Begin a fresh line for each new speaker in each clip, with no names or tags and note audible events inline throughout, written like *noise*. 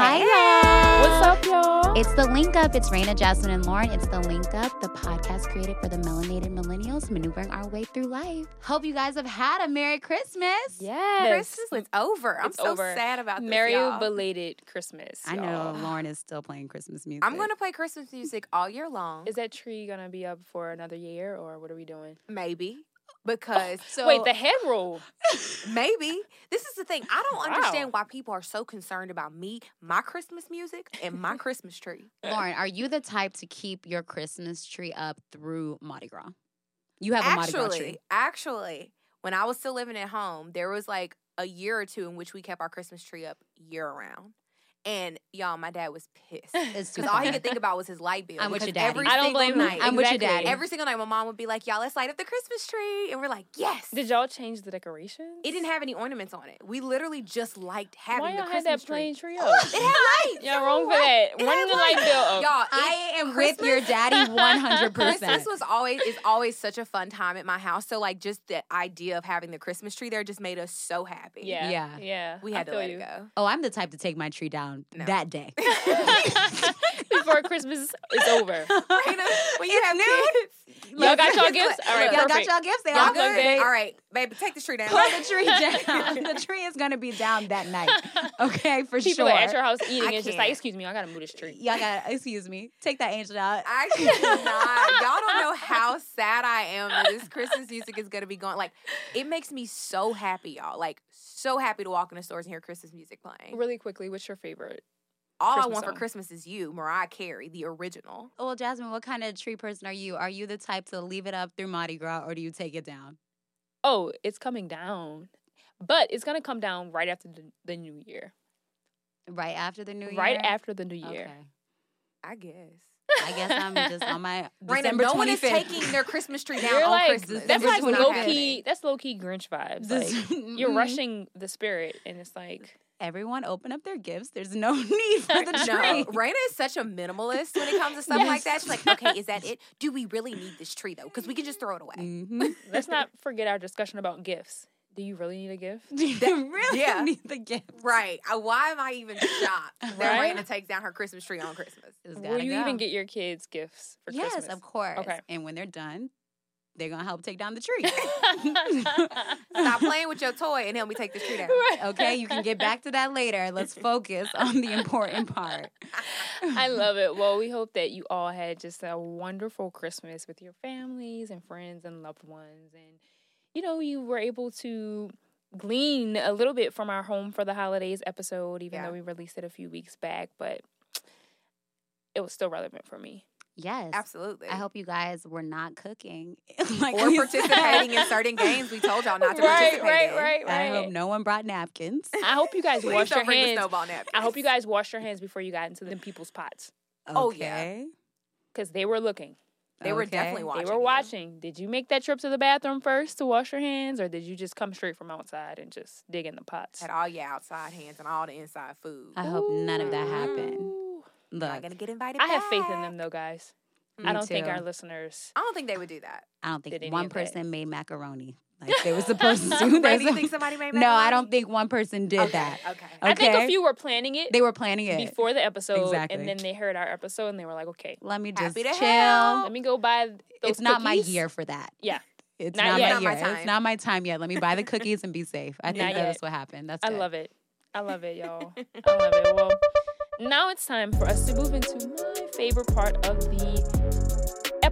Hi, y'all.
What's up, y'all?
It's the Link Up. It's Reyna, Jasmine, and Lauren. It's the Link Up, the podcast created for the melanated millennials maneuvering our way through life. Hope you guys have had a Merry Christmas.
yes.
Christmas is over. I'm
It's
so
over.
sad about this.
Merry
y'all.
belated Christmas.
I know. Lauren is still playing Christmas music.
I'm gonna play Christmas music all year long.
Is that tree gonna be up for another year, or what are we doing?
maybe because oh,
So
Wait, the head roll.
maybe this is the thing. I don't
Wow.
understand why people are so concerned about me, my Christmas music, and my *laughs* Christmas tree.
Lauren, are you the type to keep your Christmas tree up through Mardi Gras? You have a Mardi Gras
Actually,
tree.
actually, when I was still living at home, there was like a year or two in which we kept our Christmas tree up year round. And y'all, my dad was pissed *laughs* because all he could think about was his light bill.
I'm with your daddy.
Every
I don't
single
blame him.
night,
I'm with your
Exactly.
daddy.
Every single night, my mom would be like, "Y'all, let's light up the Christmas tree," and we're like, "Yes."
Did y'all change the decorations?
It didn't have any ornaments on it. We literally just liked having
Why
the
y'all had
Christmas
that plain
tree.
tree up?
It had lights.
Y'all
It
wrong for that.
lights. It
Run
had
the light bill up.
Y'all,
I
it-
am with your daddy 100%. *laughs*
Christmas was always is always such a fun time at my house. So like just the idea of having the Christmas tree there just made us so happy.
Yeah.
Yeah.
Yeah.
We
I
had to let
you.
it go.
Oh, I'm the type to take my tree down
No.
that day. *laughs*
Before Christmas is over. *laughs*
When you have kids,
Y'all got y'all gifts? All right,
Y'all got y'all gifts. They
y'all
all
good? All right, baby, take the tree down.
Put the tree *laughs* down. the tree is gonna be down that night. Okay, for
People
sure.
are at your house eating.
I
It's just like, excuse me, I gotta move this tree.
Y'all got excuse me. Take that angel out.
I cannot. Y'all don't know how sad I am that this Christmas music is gonna be going. Like, it makes me so happy, y'all. Like, so happy to walk in the stores and hear Christmas music playing.
Really quickly, what's your favorite?
All I
Christmas
want for? Christmas is you, Mariah Carey, the original.
Well, Jasmine, what kind of tree person are you? Are you the type to leave it up through Mardi Gras or do you take it down?
Oh, it's coming down. But it's gonna come down right after the, the new year.
Right after the new year?
Right after the new year.
Okay.
I guess.
I guess I'm just on my *laughs*
Reyna,
December
no
25th.
one is taking their Christmas tree *laughs* down
You're
on
like
Christmas.
that's like low
25th.
key. That's low key Grinch vibes.
This-
Like *laughs* you're
Mhm.
rushing the spirit, and it's like
Everyone open up their gifts. There's no need for the
No,
tree.
Reyna is such a minimalist when it comes to stuff like that. She's like, okay, is that it? Do we really need this tree though? Because we can just throw it away.
Mhm.
let's not forget our discussion about gifts. Do you really need a gift? *laughs*
Do you really
yeah.
need the gift?
Right. Uh, why am I even shocked that
Right?
Reyna takes down her Christmas tree on Christmas?
Will you
go.
even get your kids gifts for
Yes,
Christmas?
of course.
Okay.
And when they're done, they're gonna help take down the tree. *laughs*
Stop playing with your toy and help me take the tree down.
okay, you can get *laughs* back to that later. Let's focus on the important part.
I love it. Well, we hope that you all had just a wonderful Christmas with your families and friends and loved ones. And, you know, you were able to glean a little bit from our Home for the Holidays episode, even
Yeah.
though we released it a few weeks back, but it was still relevant for me.
Yes.
Absolutely.
I hope you guys were not cooking. *laughs* like
or *laughs* participating in *laughs* certain games we told y'all not to
right,
participate
right,
in.
right,
I hope no one brought napkins.
I hope you guys
Please
washed your
bring
hands.
snowball napkins.
I hope you guys washed your hands before you got into the people's pots
Oh, yeah.
Because they were looking.
They were definitely watching.
They were
you.
watching. Did you make that trip to the bathroom first to wash your hands, or did you just come straight from outside and just dig in the pots?
Had all your outside hands and all the inside food.
I hope none of that happened.
Ooh.
Look,
Not gonna get invited.
I have faith in them though, guys. Mm.
Me
I don't think our listeners.
I don't think they would do that.
I don't think one
of that.
person made macaroni like they were *laughs* supposed to.
Maybe
There's
you think somebody made
no, I don't think one person did
okay,
that.
Okay.
I think a few were planning it
They were planning it.
before the episode,
Exactly.
and then they heard our episode and they were like, "Okay,
Let me just
Happy to
chill.
help.
let me go buy those."
It's not my year for that.
Yeah. *laughs*
It's
Not
not,
yet.
my
Not my
year.
time.
It's not my time yet. Let me buy the *laughs* cookies and be safe. I think that's what happened. That's
I
good.
love it. I love it, y'all. I love it. Well, now it's time for us to move into my favorite part of the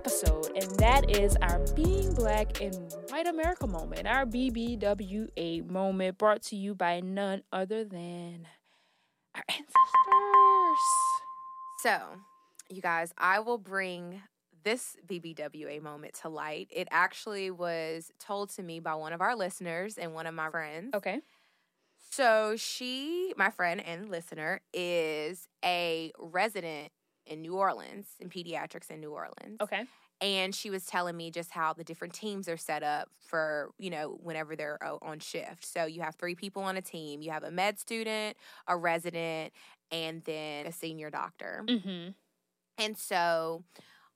episode, and that is our Being Black in White America moment, our BBWA moment, brought to you by none other than our ancestors.
So, you guys, I will bring this BBWA moment to light. It actually was told to me by one of our listeners and one of my friends.
Okay.
So, she, my friend and listener, is a resident in New Orleans, in pediatrics in New Orleans.
Okay.
And she was telling me just how the different teams are set up for, you know, whenever they're on shift. So you have three people on a team. You have a med student, a resident, and then a senior doctor.
Mm-hmm.
And so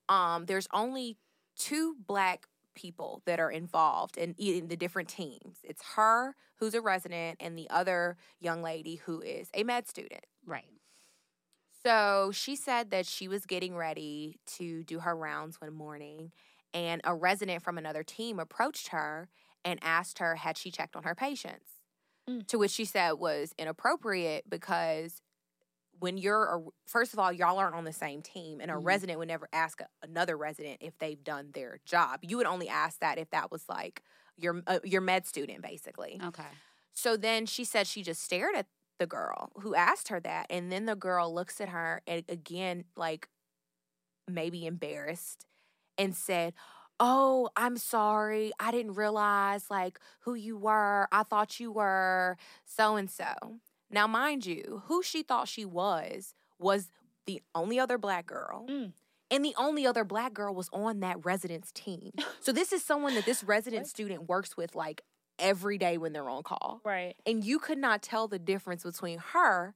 um, there's only two black people that are involved in, in the different teams. It's her, who's a resident, and the other young lady who is a med student.
Right.
So she said that she was getting ready to do her rounds one morning, and a resident from another team approached her and asked her had she checked on her patients.
Mm.
To which she said was inappropriate because when you're a, first of all y'all aren't on the same team and a
Mhm.
resident would never ask a, another resident if they've done their job you would only ask that if that was like your uh, your med student basically
Okay.
so then she said she just stared at the girl who asked her that. And then the girl looks at her and again, like maybe embarrassed, and said, Oh, I'm sorry. I didn't realize like who you were. I thought you were so and so. Now, mind you, who she thought she was was the only other black girl.
Mm.
And the only other black girl was on that residence team. *laughs* So this is someone that this resident student works with like every day when they're on call
Right.
and you could not tell the difference between her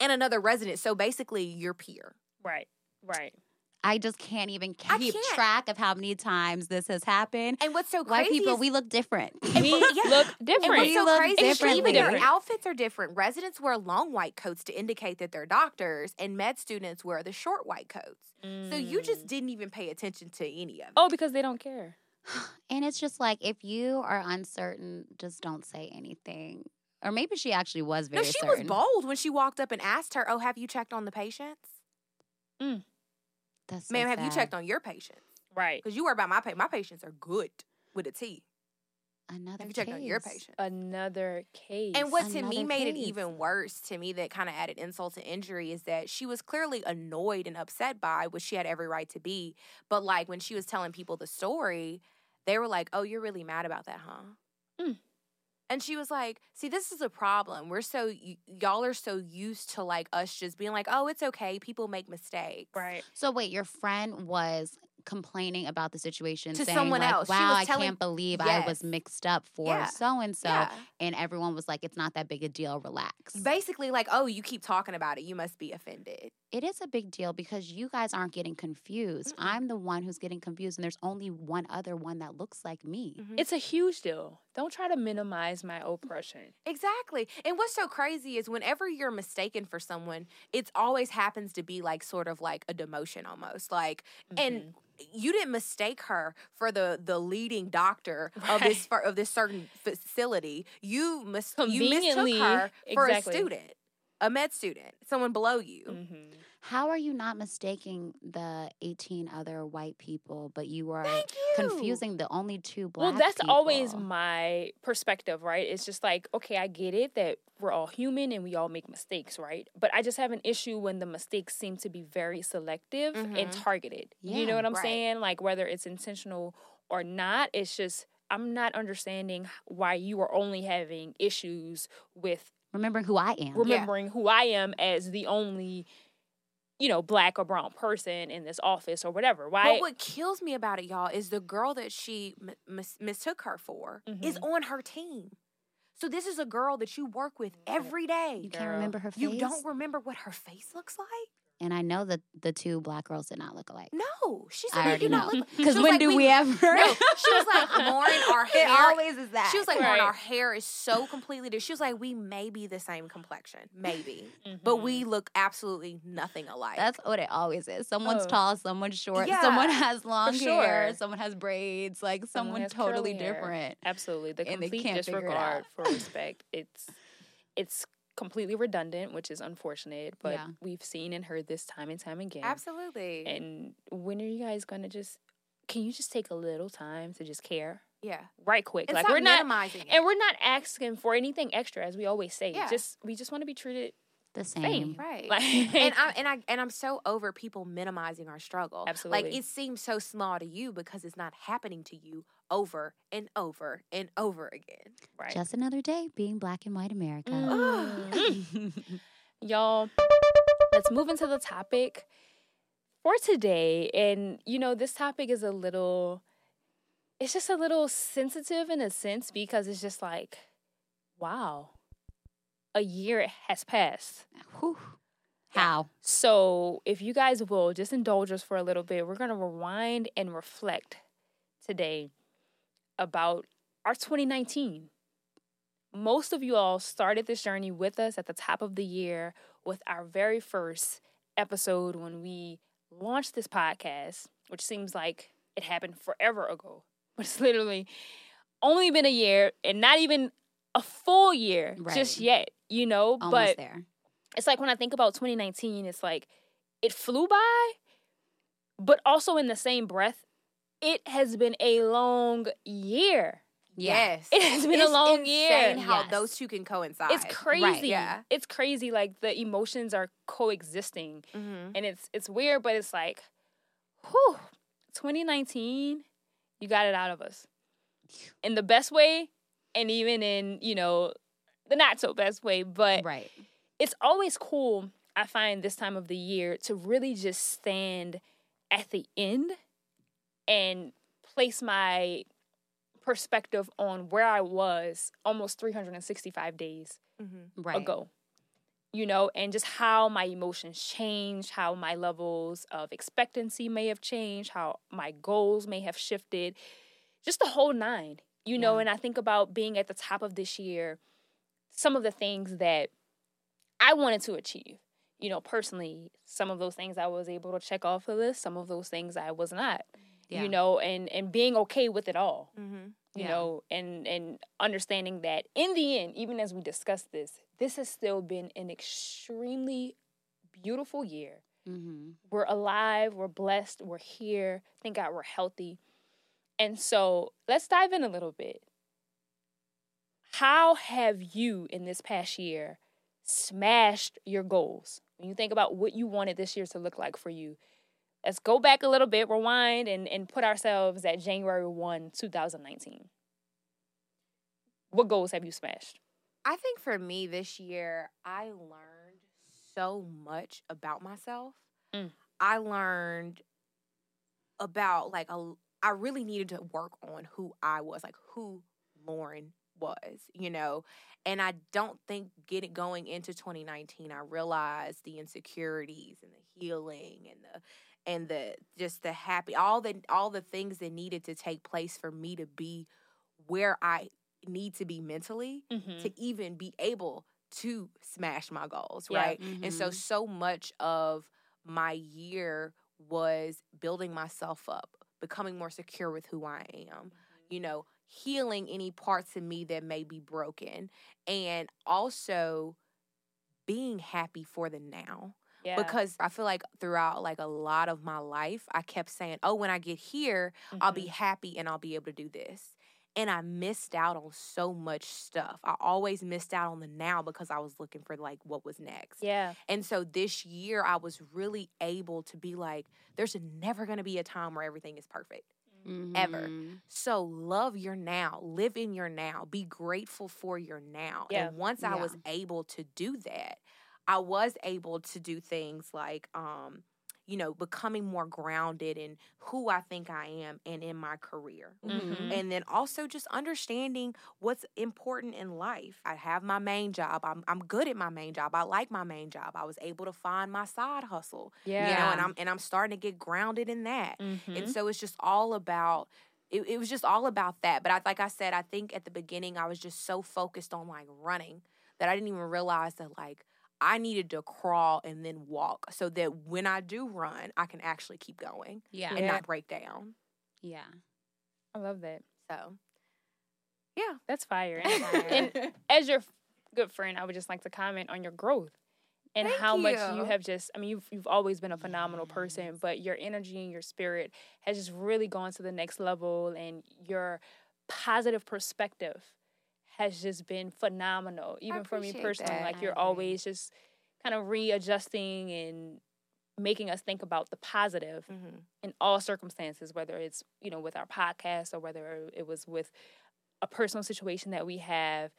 and another resident. So basically, your peer.
Right. Right.
I just can't even keep
can't.
track of how many times this has happened.
And what's so
White
crazy
people,
is,
we look different. *laughs*
We
yeah.
look
and
different.
what's
we
so
look
crazy
differently.
even their outfits are different. Residents wear long white coats to indicate that they're doctors, and med students wear the short white coats. So you just
Mm.
didn't even pay attention to any of it.
Oh, because they don't care.
And it's just like if you are uncertain, just don't say anything. Or maybe she actually was very.
no, she
certain.
was bold when she walked up and asked her, "Oh, have you checked on the patients, Mm.
That's so
ma'am? Have you checked on your patients?
Right.
Because you worry about my pa- my patients are good with a T.
Another
Have you checked on your patient?
Another case.
And what to me
Another
made it even worse to me that kind of added insult to injury is that she was clearly annoyed and upset by which she had every right to be. But like when she was telling people the story, they were like, "Oh, you're really mad about that, huh?"
Mm.
And she was like, "See, this is a problem. We're so y- y'all are so used to like us just being like, "Oh, it's okay. People make mistakes."
Right.
So wait, your friend was complaining about the situation
To
saying
someone
like,
else. She
"Wow,
was
I
telling-
can't believe I was mixed up for so and so," and everyone was like, "It's not that big a deal. Relax."
Basically, like, "Oh, you keep talking about it. You must be offended."
it is a big deal because you guys aren't getting confused.
Mm-mm.
I'm the one who's getting confused, and there's only one other one that looks like me.
Mhm.
It's a huge deal. Don't try to minimize my oppression.
Exactly. And what's so crazy is whenever you're mistaken for someone, it always happens to be like sort of like a demotion almost. Like and
Mhm.
You didn't mistake her for the the leading doctor of this
Right.
of this certain facility. You mis- you mistook her for
exactly.
a student, a med student, someone below you.
Mhm.
How are you not mistaking the 18 other white people, but you are
Thank you.
Confusing the only two black
Well, that's always my perspective, right? It's just like, okay, I get it that we're all human and we all make mistakes, right? But I just have an issue when the mistakes seem to be very selective and
Mhm.
targeted. you know what I'm
right.
saying? Like whether it's intentional or not, it's just I'm not understanding why you are only having issues with
remembering who I am.
remembering who I am as the only you know, black or brown person in this office or whatever. Why
But what kills me about it, y'all, is the girl that she mis- mistook her for is
Mhm.
on her team. So this is a girl that you work with every day.
you can't
girl,
remember her face.
You don't remember what her face looks like?
And I know that the two black girls did not look alike.
No, she said
I
they
already
do not
know.
look. *laughs*
Because when
like,
do we, ever?
No, she was like, Lauren, *laughs* our hair.
It always is that.
She was like, Lauren,
Right.
our hair is so completely different. She was like, we may be the same complexion, maybe, but
Mhm.
we look absolutely nothing alike.
That's what it always is. Someone's
Oh.
tall, someone's short,
Yeah,
someone has long hair, someone has braids, like
Someone
someone totally different.
Absolutely. The
and they
complete
can't
disregard for respect. It's it's completely redundant, which is unfortunate, but
Yeah.
we've seen and heard this time and time again.
absolutely.
And when are you guys gonna just can you just take a little time to just care?
yeah,
Right quick.
and
like
stop
we're not
minimizing it.
and we're not asking for anything extra as we always say.
Yeah.
Just we just want to be treated
The
same.
same.
right.
Like
and I and I and I'm so over people minimizing our struggle.
Absolutely.
Like it seems so small to you because it's not happening to you over and over and over again.
right.
Just another day being black and white America.
Mm. *laughs* Y'all, let's move into the topic for today. And, you know, this topic is a little, it's just a little sensitive in a sense because it's just like, wow, a year has passed.
Whew. How?
So, if you guys will just indulge us for a little bit, we're going to rewind and reflect today about our 2019. most of you all started this journey with us at the top of the year with our very first episode when we launched this podcast, which seems like it happened forever ago, *laughs* but it's literally only been a year and not even a full year just yet, you know?
Almost
but
there.
it's like when I think about 2019, it's like it flew by, but also in the same breath, it has been a long year.
Yes.
It has been a long
insane
year.
how
Yes.
those two can coincide.
It's crazy.
Yeah.
It's crazy. Like the emotions are coexisting,
hmm
and it's it's weird, but it's like, whew, 2019, you got it out of us in the best way, and even in you know the not so best way. But
Right.
it's always cool, I find this time of the year to really just stand at the end and place my perspective on where I was almost 365 days
hmm
Right.
ago. You know, and just how my emotions changed, how my levels of expectancy may have changed, how my goals may have shifted, just the whole nine, you know.
Yeah.
And I think about being at the top of this year, some of the things that I wanted to achieve, you know, personally, some of those things I was able to check off the list, some of those things I was not,
Yeah.
you know, and, and being okay with it all
hmm
you
Yeah.
know, and and understanding that in the end, even as we discuss this, this has still been an extremely beautiful year.
Mm-hmm.
We're alive, we're blessed, we're here. Thank God we're healthy. And so let's dive in a little bit. How have you in this past year smashed your goals? When you think about what you wanted this year to look like for you, let's go back a little bit, rewind, and, and put ourselves at January 1, 2019. What goals have you smashed?
I think for me this year, I learned so much about myself.
Mm.
I learned about like a, I really needed to work on who I was, like who Lauren was, you know. And I don't think getting going into 2019, I realized the insecurities and the healing and the and the just the happy all the all the things that needed to take place for me to be where I need to be mentally
Mm-hmm.
to even be able to smash my goals,
Yeah.
right? And so
Mhm.
so much of my year was building myself up, becoming more secure with who I am, you know, healing any parts of me that may be broken and also being happy for the now
yeah.
because I feel like throughout like a lot of my life I kept saying, "Oh, when I get here, I'll be
Mhm.
happy and I'll be able to do this. And I missed out on so much stuff. I always missed out on the now because I was looking for like what was next.
yeah.
And so this year I was really able to be like, there's never going to be a time where everything is perfect. ever.
Mhm.
So love your now, live in your now, be grateful for your now.
Yeah.
And once I was able to do that, I was able to do things like um you know, becoming more grounded in who I think I am and in my career.
Mhm.
And then also just understanding what's important in life. I have my main job. I'm I'm good at my main job. I like my main job. I was able to find my side hustle.
Yeah.
You know, and I'm and I'm starting to get grounded in that.
Mhm.
And so it's just all about it, it was just all about that. But I, like I said, I think at the beginning I was just so focused on like running that I didn't even realize that like I needed to crawl and then walk so that when I do run, I can actually keep going
Yeah.
and
Yeah.
not break down.
Yeah.
I love that.
So, yeah.
That's fire. And, *laughs* and as your good friend, I would just like to comment on your growth and
Thank
how much you
you.
have just. I mean, you've you've always been a phenomenal person, but your energy and your spirit has just really gone to the next level, and your positive perspective has just been phenomenal. Even for me personally,
that.
like you're always just kind of readjusting and making us think about the positive
hmm
in all circumstances, whether it's you know with our podcast or whether it was with a personal situation that we have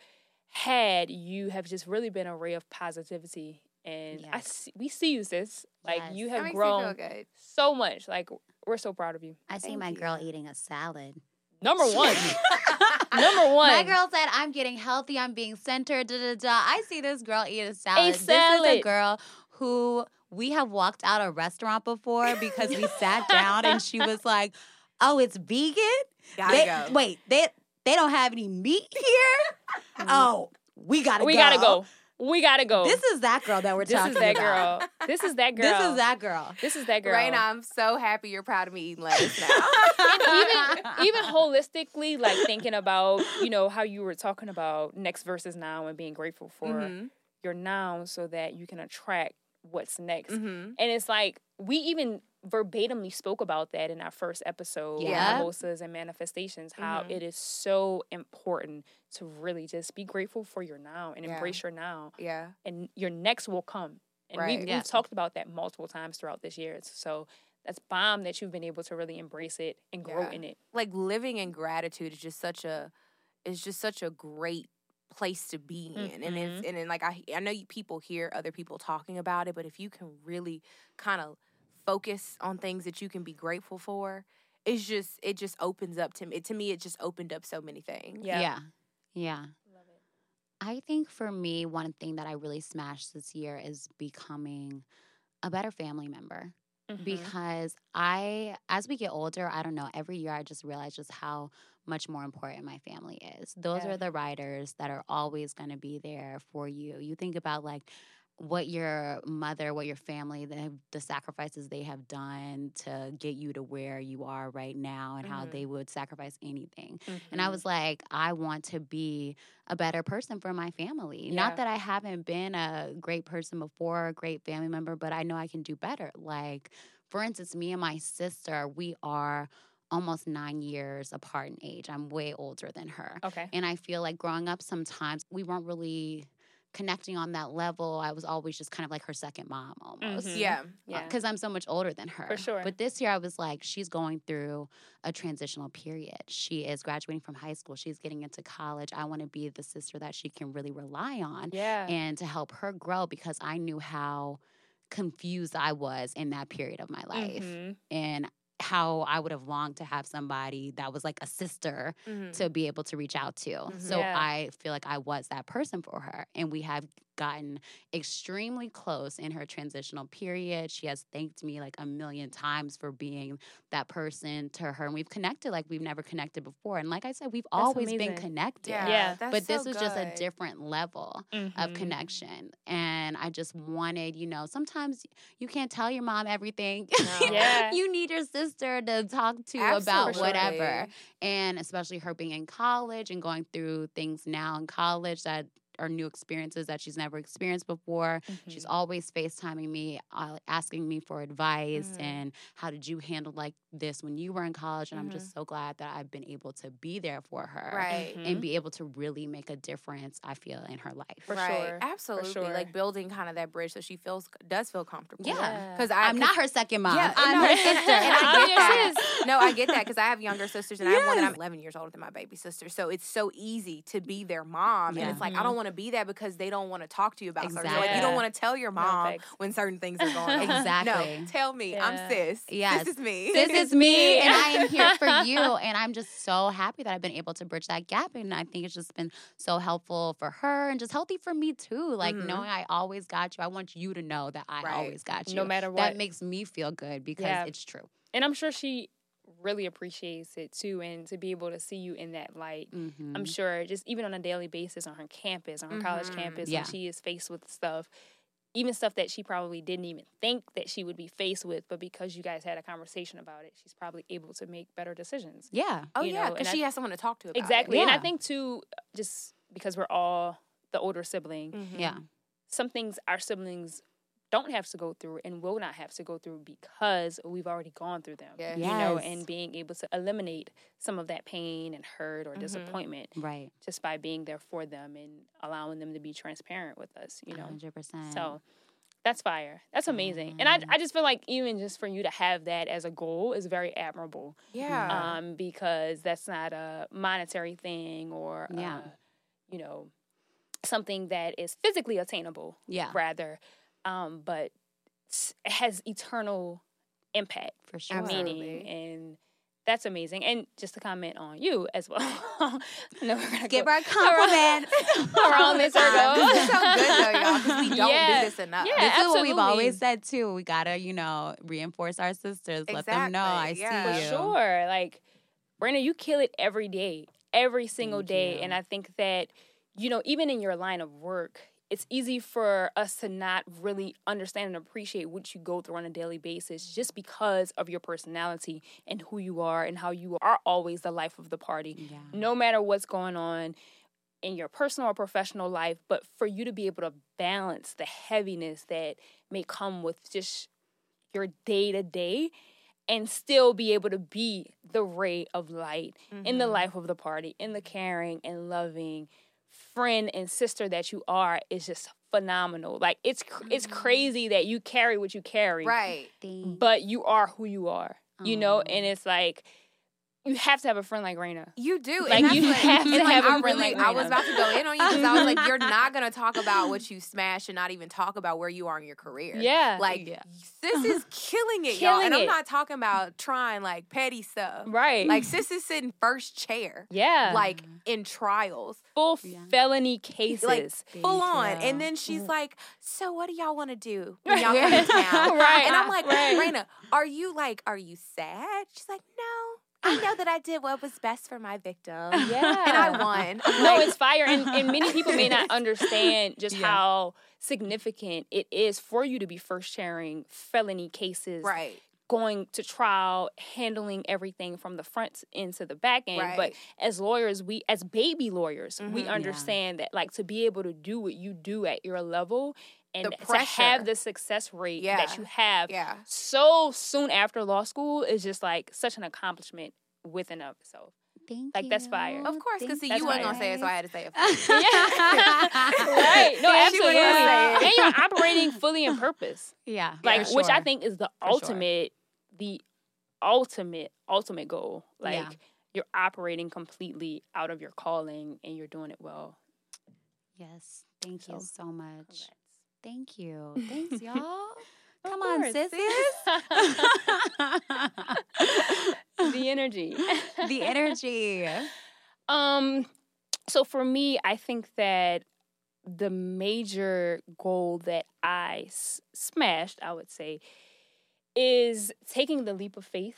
had. You have just really been a ray of positivity, and I see, we see you, sis. Like
Yes.
you have
makes me feel
grown
good.
so much. Like we're so proud of you.
I see
Thank
my
you.
girl eating a salad.
Number *laughs* one, *laughs* number *laughs* one.
My girl said, I'm getting healthy, I'm being centered, da da da. I see this girl eat a salad. A salad. This is
salad.
a girl who we have walked out a restaurant before because we sat *laughs* down and she was like, Oh, it's vegan?
Gotta
They-
go.
Wait, they they don't have any meat here. *laughs* Oh, we gotta
we
go.
We gotta go. We gotta go.
This is that girl that we're
This
talking
is that
about.
girl. This is that girl. *laughs*
This is that girl.
This is that girl.
Right now, I'm so happy you're proud of me eating lettuce now. *laughs* *laughs*
even even holistically, like thinking about you know how you were talking about next versus now and being grateful for
Mhm.
your now so that you can attract what's next.
Mhm.
And it's like we even verbatimly spoke about that in our first episode,
Yeah.
mimosas and manifestations. How
Mhm.
it is so important to really just be grateful for your now and
Yeah.
embrace your now,
Yeah.
and your next will come. And
Right.
we've,
Yeah.
we've talked about that multiple times throughout this year. So that's bomb that you've been able to really embrace it and grow
Yeah.
in it.
Like living in gratitude is just such a is just such a great place to be in. And it's and then like I I know you people hear other people talking about it, but if you can really kind of focus on things that you can be grateful for, it's just it just opens up to me. To me it just opened up so many things.
Yeah.
yeah. Yeah.
Love it.
I think for me, one thing that I really smashed this year is becoming a better family member.
Mhm.
because I, as we get older, I don't know, every year I just realize just how much more important my family is. Those
Yeah.
are the riders that are always going to be there for you. You think about like what your mother, what your family, the, the sacrifices they have done to get you to where you are right now and how
Mhm.
they would sacrifice anything. And I
Mhm.
was like, I want to be a better person for my family.
Yeah.
Not that I haven't been a great person before, a great family member, but I know I can do better. Like, for instance, me and my sister, we are almost nine years apart in age. I'm way older than her.
okay.
And I feel like growing up, sometimes we weren't really connecting on that level. I was always just kind of like her second mom almost
Mhm.
Yeah.
Yeah.
because I'm so much older than her.
For sure.
But this year, I was like, she's going through a transitional period. She is graduating from high school. She's getting into college. I want to be the sister that she can really rely on
yeah.
and to help her grow because I knew how confused I was in that period of my life
Mhm.
and how I would have longed to have somebody that was like a sister
Mhm.
to be able to reach out to.
Mhm.
So
Yeah.
I feel like I was that person for her. And we have gotten extremely close in her transitional period. She has thanked me like a million times for being that person to her. And we've connected like we've never connected before. And like I said, we've always been connected.
Yeah.
Yeah.
that's
But this
so
was just a different level of
Mhm.
connection. And I just wanted, you know, sometimes you can't tell your mom everything. *laughs*
No.
Yeah.
you need your sister to talk to about whatever. And especially her being in college and going through things now in college that are new experiences that she's never experienced before. She's
Mhm.
always FaceTiming me, uh, asking me for advice
Mhm.
and how did you handle like this when you were in college? And I'm
Mhm.
just so glad that I've been able to be there for her
Right.
And be able to really make a difference, I feel, in her life.
For
right.
sure.
Absolutely.
sure.
Like building kind of that bridge so she feels does feel comfortable.
Yeah.
Because I
I'm not her second mom.
Yeah,
I'm
no,
her sister.
and I
I'm
get that. *laughs* No, I get that because I have younger sisters and I have one that I'm 11 years older than my baby sister. So it's so easy to be their mom.
Yeah.
And it's like, I don't want to be that because they don't want to talk to you about certain Like, you don't want to tell your mom
facts.
when certain things are going *laughs* on.
Exactly.
No, tell me.
Yeah.
I'm sis.
Yes.
This is me.
this is me *laughs* and I am here for *laughs* you. And I'm just so happy that I've been able to bridge that gap. And I think it's just been so helpful for her and just healthy for me too. Like
Mhm.
knowing I always got you. I want you to know that I
Right.
always got you.
No matter what.
That makes me feel good because
Yeah.
it's true.
and I'm sure she really appreciates it too, and to be able to see you in that light.
Mhm.
I'm sure just even on a daily basis on her campus, on her college
Mhm.
campus,
Yeah.
when she is faced with stuff, even stuff that she probably didn't even think that she would be faced with, but because you guys had a conversation about it, she's probably able to make better decisions.
yeah.
oh,
you
yeah. Because she
I-
has someone to talk to about
Exactly. And I think too, just because we're all the older sibling,
it. Mhm.
Yeah.
some things our siblings don't have to go through and will not have to go through because we've already gone through them.
Yes.
You know, and being able to eliminate some of that pain and hurt or
Mhm.
disappointment
Right.
just by being there for them and allowing them to be transparent with us, you know.
100%.
So that's fire. That's amazing. And I, I just feel like even just for you to have that as a goal is very admirable.
Yeah.
Um, because that's not a monetary thing or
Yeah.
uh, you know, something that is physically attainable
yeah,
rather, um, but it has eternal impact,
for sure.
Absolutely.
meaning, and that's amazing. And just to comment on you as well. *laughs* no, we're gonna
Give
go
her a *laughs* compliment. *laughs*
around this circle.
This is so good though, y'all, because we don't
Yeah.
do this enough.
Yeah.
this is what we've always said too. We gotta, you know, reinforce our sisters. Let them know I
yeah.
see
For
you.
sure. Like, Brenda, you kill it every day. every single
Thank
day.
you.
And I think that, you know, even in your line of work, it's easy for us to not really understand and appreciate what you go through on a daily basis just because of your personality and who you are and how you are always the life of the party
Yeah.
no matter what's going on in your personal or professional life, but for you to be able to balance the heaviness that may come with just your day to day and still be able to be the ray of light in the
Mhm.
life of the party, in the caring and loving friend and sister that you are is just phenomenal. Like it's cr- it's
Mhm.
crazy that you carry what you carry
Right.
But you are who you are, you know, and it's like you have to have a friend like Reyna.
You do.
Like,
and
you
what-
have to
like,
have a
I
friend
really,
like
I was about to go in on you because I was like, you're not going to talk about what you smashed and not even talk about where you are in your career. *laughs*
Yeah.
Like,
Yeah.
sis is *laughs* killing it, y'all.
Killing
And I'm not talking about trying like petty stuff.
right.
Like, sis is sitting first chair,
yeah.
like in trials,
full
Yeah.
felony cases.
like full on.
you.
And then she's like, So, what do y'all want to do when y'all come to town? *laughs*
Right.
And I'm like,
Right.
Reyna, are you like, are you sad? She's like, No. I *sighs* know that I did what was best for my victim.
yeah.
And I won. I'm
No, it's fire. And, and many people may not *laughs* understand just
Yeah.
how significant it is for you to be first sharing felony cases,
right.
going to trial, handling everything from the front end to the back end. But as lawyers, we, as baby lawyers, we
Mhm.
Yeah.
understand that, like, to be able to do what you do at your level and to have the success rate
Yeah.
that you have
Yeah.
so soon after law school is just like such an accomplishment within of itself.
Thank
Like, that's fire.
Of course, because see, you
That's
weren't gonna say it, so I had to say it. *laughs* *laughs*
right. No,
Yeah,
absolutely.
wouldn't.
And you're operating fully in purpose. *laughs*
Yeah.
Like
for
which I think is the
For sure.
ultimate the ultimate ultimate goal. Like
Yeah.
you're operating completely out of your calling and you're doing it well.
Yes. Thank you
So,
so much.
Congrats.
Thank you. Thanks, *laughs* y'all. Come on, sis. *laughs*
the energy. *laughs*
the energy.
Um, so for me, I think that the major goal that I s- smashed, I would say, is taking the leap of faith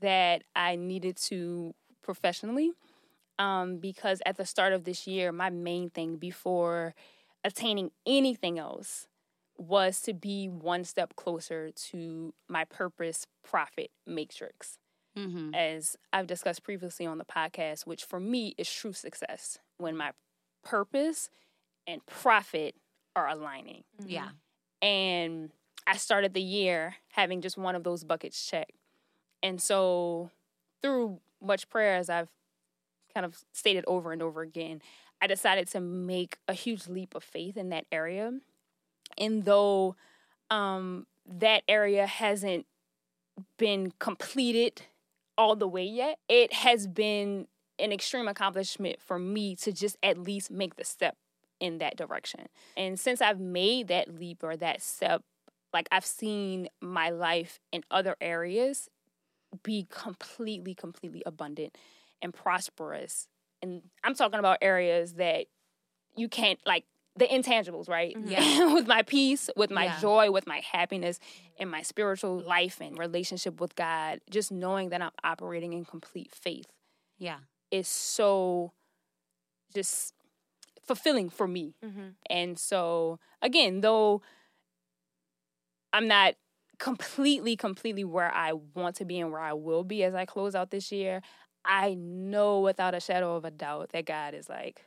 that I needed to professionally. Um, because at the start of this year, my main thing before attaining anything else was to be one step closer to my purpose profit matrix
Mm-hmm.
as I've discussed previously on the podcast, which for me is true success when my purpose and profit are aligning.
Yeah.
And I started the year having just one of those buckets checked. And so, through much prayer, as I've kind of stated over and over again, I decided to make a huge leap of faith in that area. And though um, that area hasn't been completed all the way yet, it has been an extreme accomplishment for me to just at least make the step in that direction. And since I've made that leap or that step, like I've seen my life in other areas be completely, completely abundant and prosperous. And I'm talking about areas that you can't like the intangibles, right?
Yeah. *laughs*
with my peace, with my
Yeah.
joy, with my happiness, in my spiritual life and relationship with God, just knowing that I'm operating in complete faith
Yeah.
is so just fulfilling for me.
Mm-hmm.
And so, again, though I'm not completely, completely where I want to be and where I will be as I close out this year, I know without a shadow of a doubt that God is like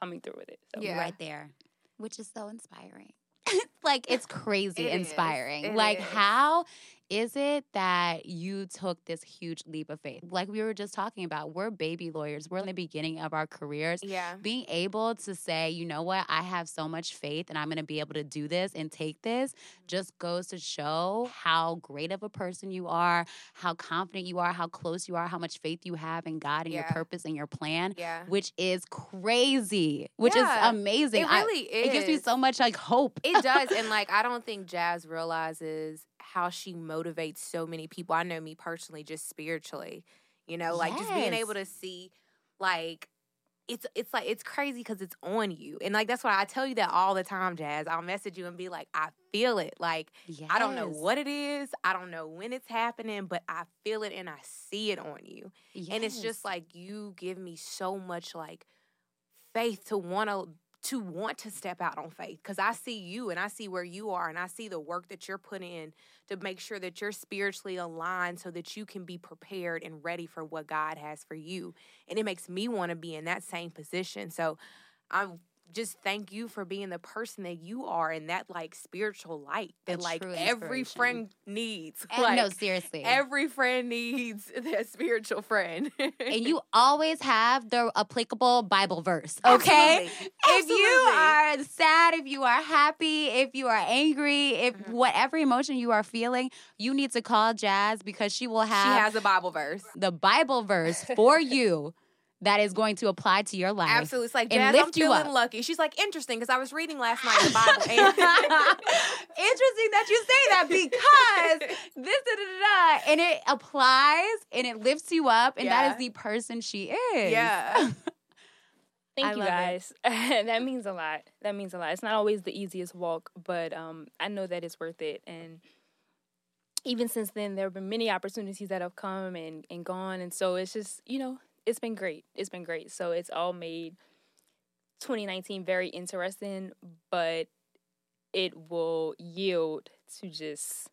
coming through with it. So,
Yeah.
Right there. Which is so inspiring. *laughs* like it's crazy
It is.
inspiring.
It
like
is.
how is it that you took this huge leap of faith? Like we were just talking about, we're baby lawyers. We're in the beginning of our careers.
Yeah.
Being able to say, you know what, I have so much faith and I'm going to be able to do this and take this mm-hmm. just goes to show how great of a person you are, how confident you are, how close you are, how much faith you have in God and your purpose and your plan,
Yeah.
which is crazy, which
Yeah.
is amazing.
It
I-
really is.
it gives me so much like hope.
It does. And *laughs* like I don't think Jazz realizes how she motivates so many people. I know me personally, just spiritually. You know, like just being able to see like it's it's like it's crazy because it's on you, and like that's why I tell you that all the time, Jazz. I'll message you and be like, I feel it. Like I don't know what it is, I don't know when it's happening, but I feel it and I see it on you, and it's just like you give me so much like faith to want to to want to step out on faith because I see you and I see where you are and I see the work that you're putting in to make sure that you're spiritually aligned so that you can be prepared and ready for what God has for you. And it makes me want to be in that same position. So I'm just thank you for being the person that you are and that like spiritual light
A
that like every friend needs. *laughs*
And
like
no, seriously.
every friend needs *laughs* that spiritual friend.
and *laughs* you always have the applicable Bible verse, okay?
Absolutely.
If you are sad, if you are happy, if you are angry, if
Mhm.
whatever emotion you are feeling, you need to call Jazz because she will have she
has a Bible verse.
the Bible verse for you that is going to apply to your life.
Absolutely. It's like,
and
Jazz,
lift
I'm
you
feeling
up.
lucky. She's like, interesting, because I was reading last night in the Bible. And *laughs*
Interesting that you say that because this da, da, da, da, and it applies and it lifts you up, and that
Yeah.
is the person she is.
yeah. *laughs*
Thank
I
you guys. *laughs* that means a lot. That means a lot. It's not always the easiest walk, but um, I know that it's worth it. And even since then, there have been many opportunities that have come and, and gone. And so it's just, you know, it's been great. It's been great. So it's all made 2019 very interesting, but it will yield to just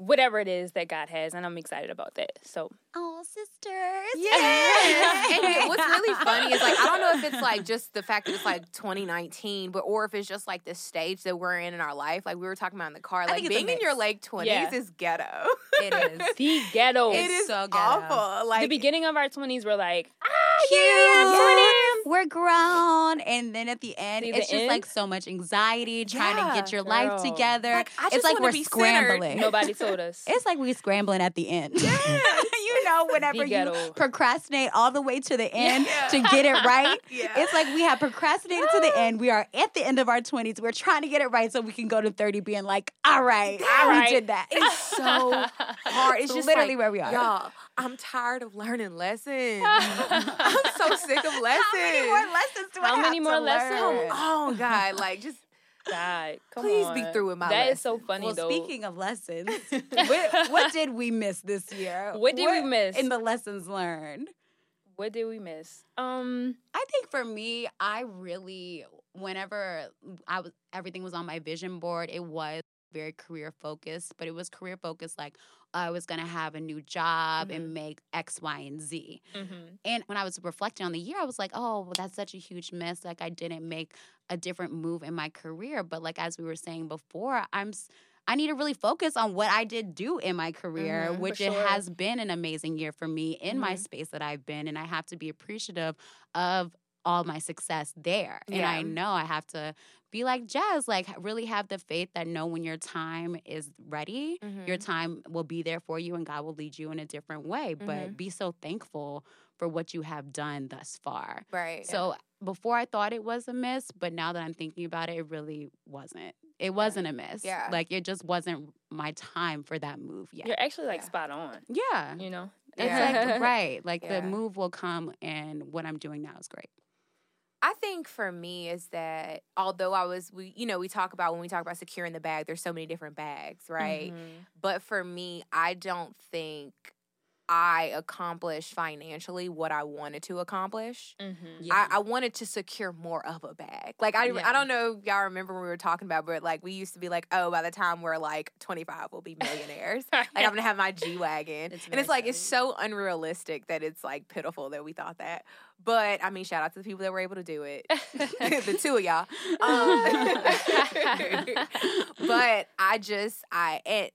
whatever it is that God has. And I'm excited about that. So
Oh, sisters.
Yes. and *laughs* what's really funny is like I don't know if it's like just the fact that it's like 2019, but or if it's just like the stage that we're in in our life. Like we were talking about in the car, like being in your
mix.
late 20s
Yeah.
is ghetto.
It is. *laughs*
the ghetto.
it is
so ghetto.
awful. Like
the beginning of our 20s were like, ah,
Cute.
yeah. *laughs*
We're grown. And then at the end,
See, the
it's just like so much anxiety trying to get your life together.
Like,
it's like we're
be centered.
scrambling.
nobody *laughs* told us.
It's like we're scrambling at the end.
Yeah.
You know, whenever you procrastinate all the way to the end
Yeah.
to get it right. *laughs*
Yeah.
It's like we have procrastinated to the end. We are at the end of our 20s. We're trying to get it right so we can go to 30 being like, all right,
All
we did that.
It's so *laughs* hard. It's
It's
just
literally
like,
where we are.
Y'all, I'm tired of learning lessons. *laughs* I'm so sick of lessons.
How many more lessons do I
How
have
many
to
more lessons?
learn?
Oh God, like just
God, *laughs* come
Please
on.
be through with my
That is so funny
well,
though.
speaking of lessons, *laughs* what, what did we miss this year?
What did we miss?
in the lessons learned?
what did we miss? Um,
I think for me, I really, whenever I was, everything was on my vision board, it was very career focused, but it was career focused like I was going to have a new job
Mhm.
and make X, Y, and Z.
mhm.
And when I was reflecting on the year, I was like, oh, well, that's such a huge miss. Like, I didn't make a different move in my career. But, like, as we were saying before, I'm. I need to really focus on what I did do in my career,
Mhm, for
which it has been an amazing year for me in my
Mhm.
space that I've been. And I have to be appreciative of all my success there. And I know I have to be like Jazz, like, really have the faith that know when your time is ready, your
Mhm.
time will be there for you and God will lead you in a different way. But
Mhm.
be so thankful for what you have done thus far.
right.
So before I thought it was a miss, but now that I'm thinking about it, it really wasn't. It wasn't a miss.
Yeah.
Like it just wasn't my time for that move yet.
You're actually like
Yeah.
spot on.
yeah.
You know,
It's
Yeah.
like *laughs* right. Like
Yeah.
the move will come and what I'm doing now is great.
I think for me is that although I was we you know we talk about when we talk about securing the bag there's so many different bags right
Mhm.
but for me I don't think I accomplished financially what I wanted to accomplish
Mhm.
Yeah.
I, I wanted to secure more of a bag. Like I,
Yeah.
I don't know if y'all remember when we were talking about, but like we used to be like, oh, by the time we're like 25, we'll be millionaires. *laughs* like I'm gonna have my G wagon, and
very
it's like it's so unrealistic that it's like pitiful that we thought that. But I mean, shout out to the people that were able to do it, *laughs* *laughs* the two of y'all. Um, but I just I and,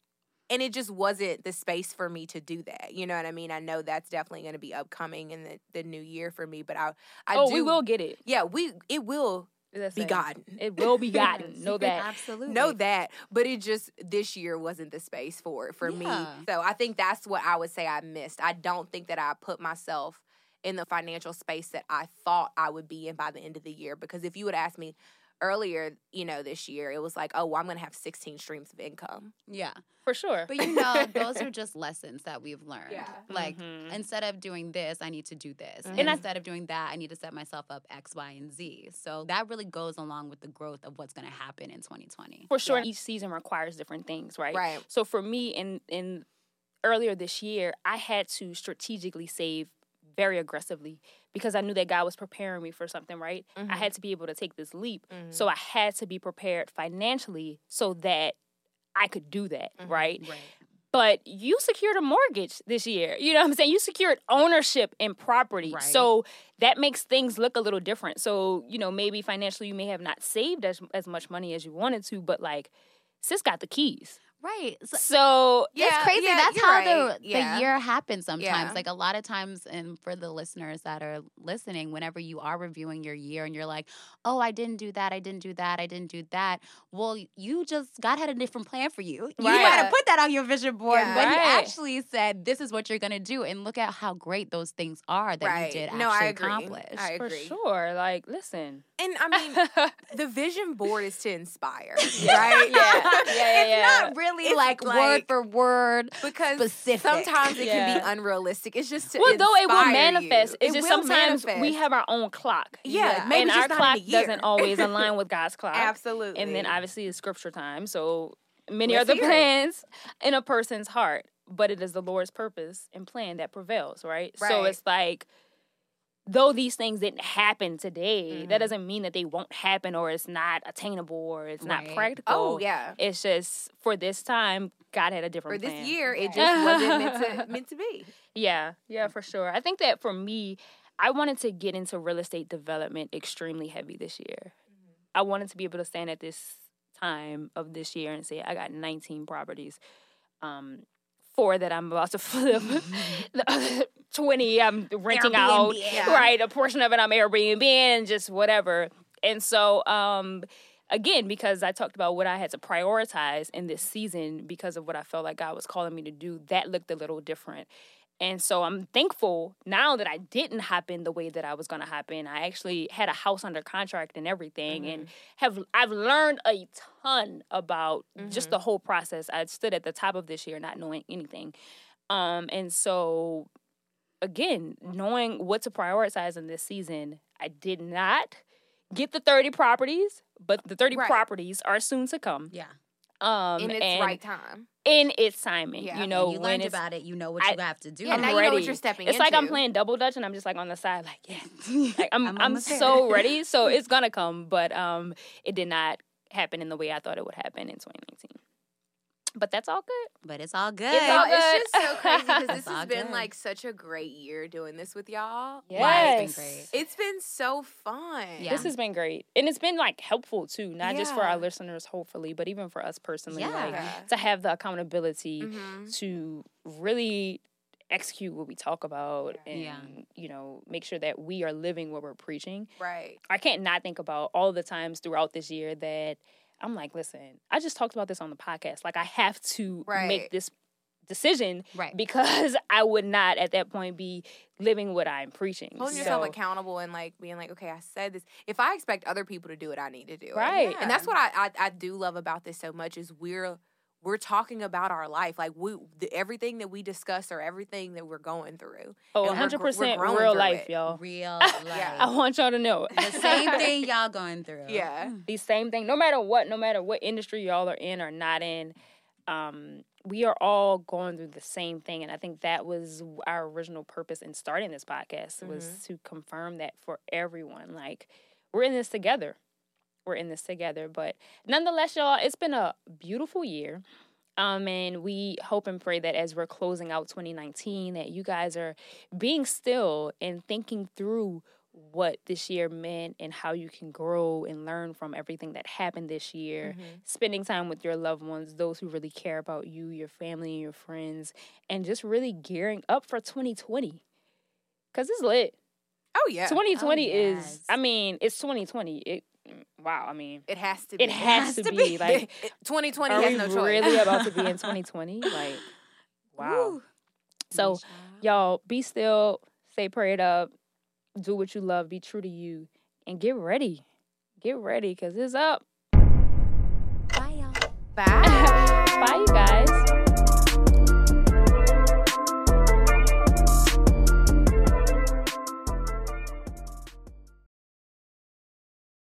and it just wasn't the space for me to do that. You know what I mean? I know that's definitely going to be upcoming in the, the new year for me, but I I
oh,
do
we will get it.
yeah, we it will
That's
be gotten.
It will be gotten. *laughs* know that.
Absolutely.
Know that, but it just this year wasn't the space for it for me. So I think that's what I would say I missed. I don't think that I put myself in the financial space that I thought I would be in by the end of the year. Because if you would ask me earlier, you know, this year, it was like, oh, well, I'm going to have 16 streams of income.
Yeah.
For sure.
But you know, *laughs* those are just lessons that we've learned.
Yeah.
Like
Mhm.
instead of doing this, I need to do this.
Mhm.
And
And
instead of doing that, I need to set myself up X, Y, and Z. So that really goes along with the growth of what's going to happen in 2020.
For sure,
Yeah.
each season requires different things, right?
Right.
So for me, in in earlier this year, I had to strategically save very aggressively because I knew that God was preparing me for something, right? I
Mhm.
had to be able to take this leap.
Mhm.
So I had to be prepared financially so that I could do that,
Mhm.
right?
Right.
But you secured a mortgage this year. You know what I'm saying? You secured ownership in property.
Right.
So that makes things look a little different. So, you know, maybe financially you may have not saved as as much money as you wanted to, but like sis got the keys.
Right. So
So
Yeah,
it's crazy.
yeah,
That's how
right.
the,
Yeah.
the year happens sometimes.
Yeah.
Like a lot of times, and for the listeners that are listening, whenever you are reviewing your year and you're like, oh, I didn't do that, I didn't do that, I didn't do that. Well, you just, God had a different plan for you. You
Right.
might have put that on your vision board,
Yeah.
but He actually said, this is what you're going to do. And look at how great those things are that
right.
you did
no,
actually
I agree.
accomplish.
I
for
agree.
sure. Like, listen.
And I mean, *laughs* the vision board is to inspire, *laughs* right?
Yeah. *laughs* Yeah, yeah,
it's
yeah.
not really
It's
like, word for word.
Because
Specific.
sometimes it can be unrealistic. It's just to
well, though it will manifest.
you.
It's
It
just
will
sometimes we have our own clock.
Yeah, maybe
and
just
our
not in
clock
a year.
doesn't always align with God's *laughs* clock.
absolutely.
And then obviously it's scripture time. So many
Let's
are the plans in a person's heart, but it is the Lord's purpose and plan that prevails, right? So it's like though these things didn't happen today, that
Mhm.
doesn't mean that they won't happen or it's not attainable or it's not practical.
oh yeah,
It's just for this time, God had a different.
for
different
this year it just wasn't meant to *laughs* meant to be.
Yeah, yeah, for sure. I think that for me, I wanted to get into real estate development extremely heavy this year. I wanted to be able to stand at this time of this year and say, I got 19 properties. Um, four that I'm about to flip. *laughs* the other 20 I'm renting out.
Airbnb.
Yeah.
Right. A portion of it I'm Airbnb and just whatever. And so, um, again, because I talked about what I had to prioritize in this season because of what I felt like God was calling me to do, that looked a little different. And so I'm thankful now that I didn't hop in the way that I was going to hop in. I actually had a house under contract and everything, and have I've learned a ton about just the whole process. I stood at the top of this year not knowing anything, um, and so again, knowing what to prioritize in this season, I did not get the 30 properties, but the 30
Right.
properties are soon to come.
Yeah.
Um,
in its
and
right time.
In its timing.
Yeah.
You know,
and you
when
learned about it, you know what
I-
you have to do.
Yeah,
I'm
now you know what you're stepping
it's like I'm playing double dutch and I'm just like on the side, like, yeah. *laughs* Like I'm I'm,
there.
so ready. So *laughs* it's gonna come. But um it did not happen in the way I thought it would happen in twenty nineteen. But that's all good.
but it's all good.
It's
No,
all
it's just
good.
so crazy because *laughs* this
It's all
has been
good.
like such a great year doing this with y'all.
Yes.
Right, it's been great.
It's been so fun.
Yeah.
This has been great. And it's been like helpful too, not just for our listeners, hopefully, but even for us personally.
Yeah.
Like to have the accountability
Mhm.
to really execute what we talk about and
Yeah.
you know make sure that we are living what we're preaching
Right.
I can't not think about all the times throughout this year that I'm like, listen, I just talked about this on the podcast. Like, I have to
Right.
make this decision
Right. *laughs*
because I would not at that point be living what I'm preaching.
Holding yourself accountable and like being like, okay, I said this. If I expect other people to do it, I need to do it.
Right.
And that's what I, I I do love about this so much is we're we're talking about our life, like we the, everything that we discuss or everything that we're going through.
Oh,
and we're we're
100% real life,
it.
y'all.
Real *laughs*
Yeah.
I want y'all to know
the same thing y'all going *laughs* through.
Yeah.
the same thing. No matter what, no matter what industry y'all are in or not in, um, we are all going through the same thing. And I think that was our original purpose in starting this podcast was to confirm that for everyone. Like we're in this together. We're in this together. But nonetheless, y'all, it's been a beautiful year. Um, and we hope and pray that as we're closing out 2019, that you guys are being still and thinking through what this year meant and how you can grow and learn from everything that happened this year.
Mm-hmm.
Spending time with your loved ones, those who really care about you, your family, and your friends, and just really gearing up for 2020. Cause it's lit.
Oh yeah.
2020
Oh,
is. I mean, it's 2020. It. Wow. I mean,
it has to be.
it has, to, be. Like, *laughs*
2020
are
has
we
no choice.
really *laughs* about to be in 2020? Like, *laughs* wow.
Woo.
So, y'all, be still, stay prayed up, do what you love, be true to you, and get ready. get ready because it's up.
Bye, y'all.
Bye.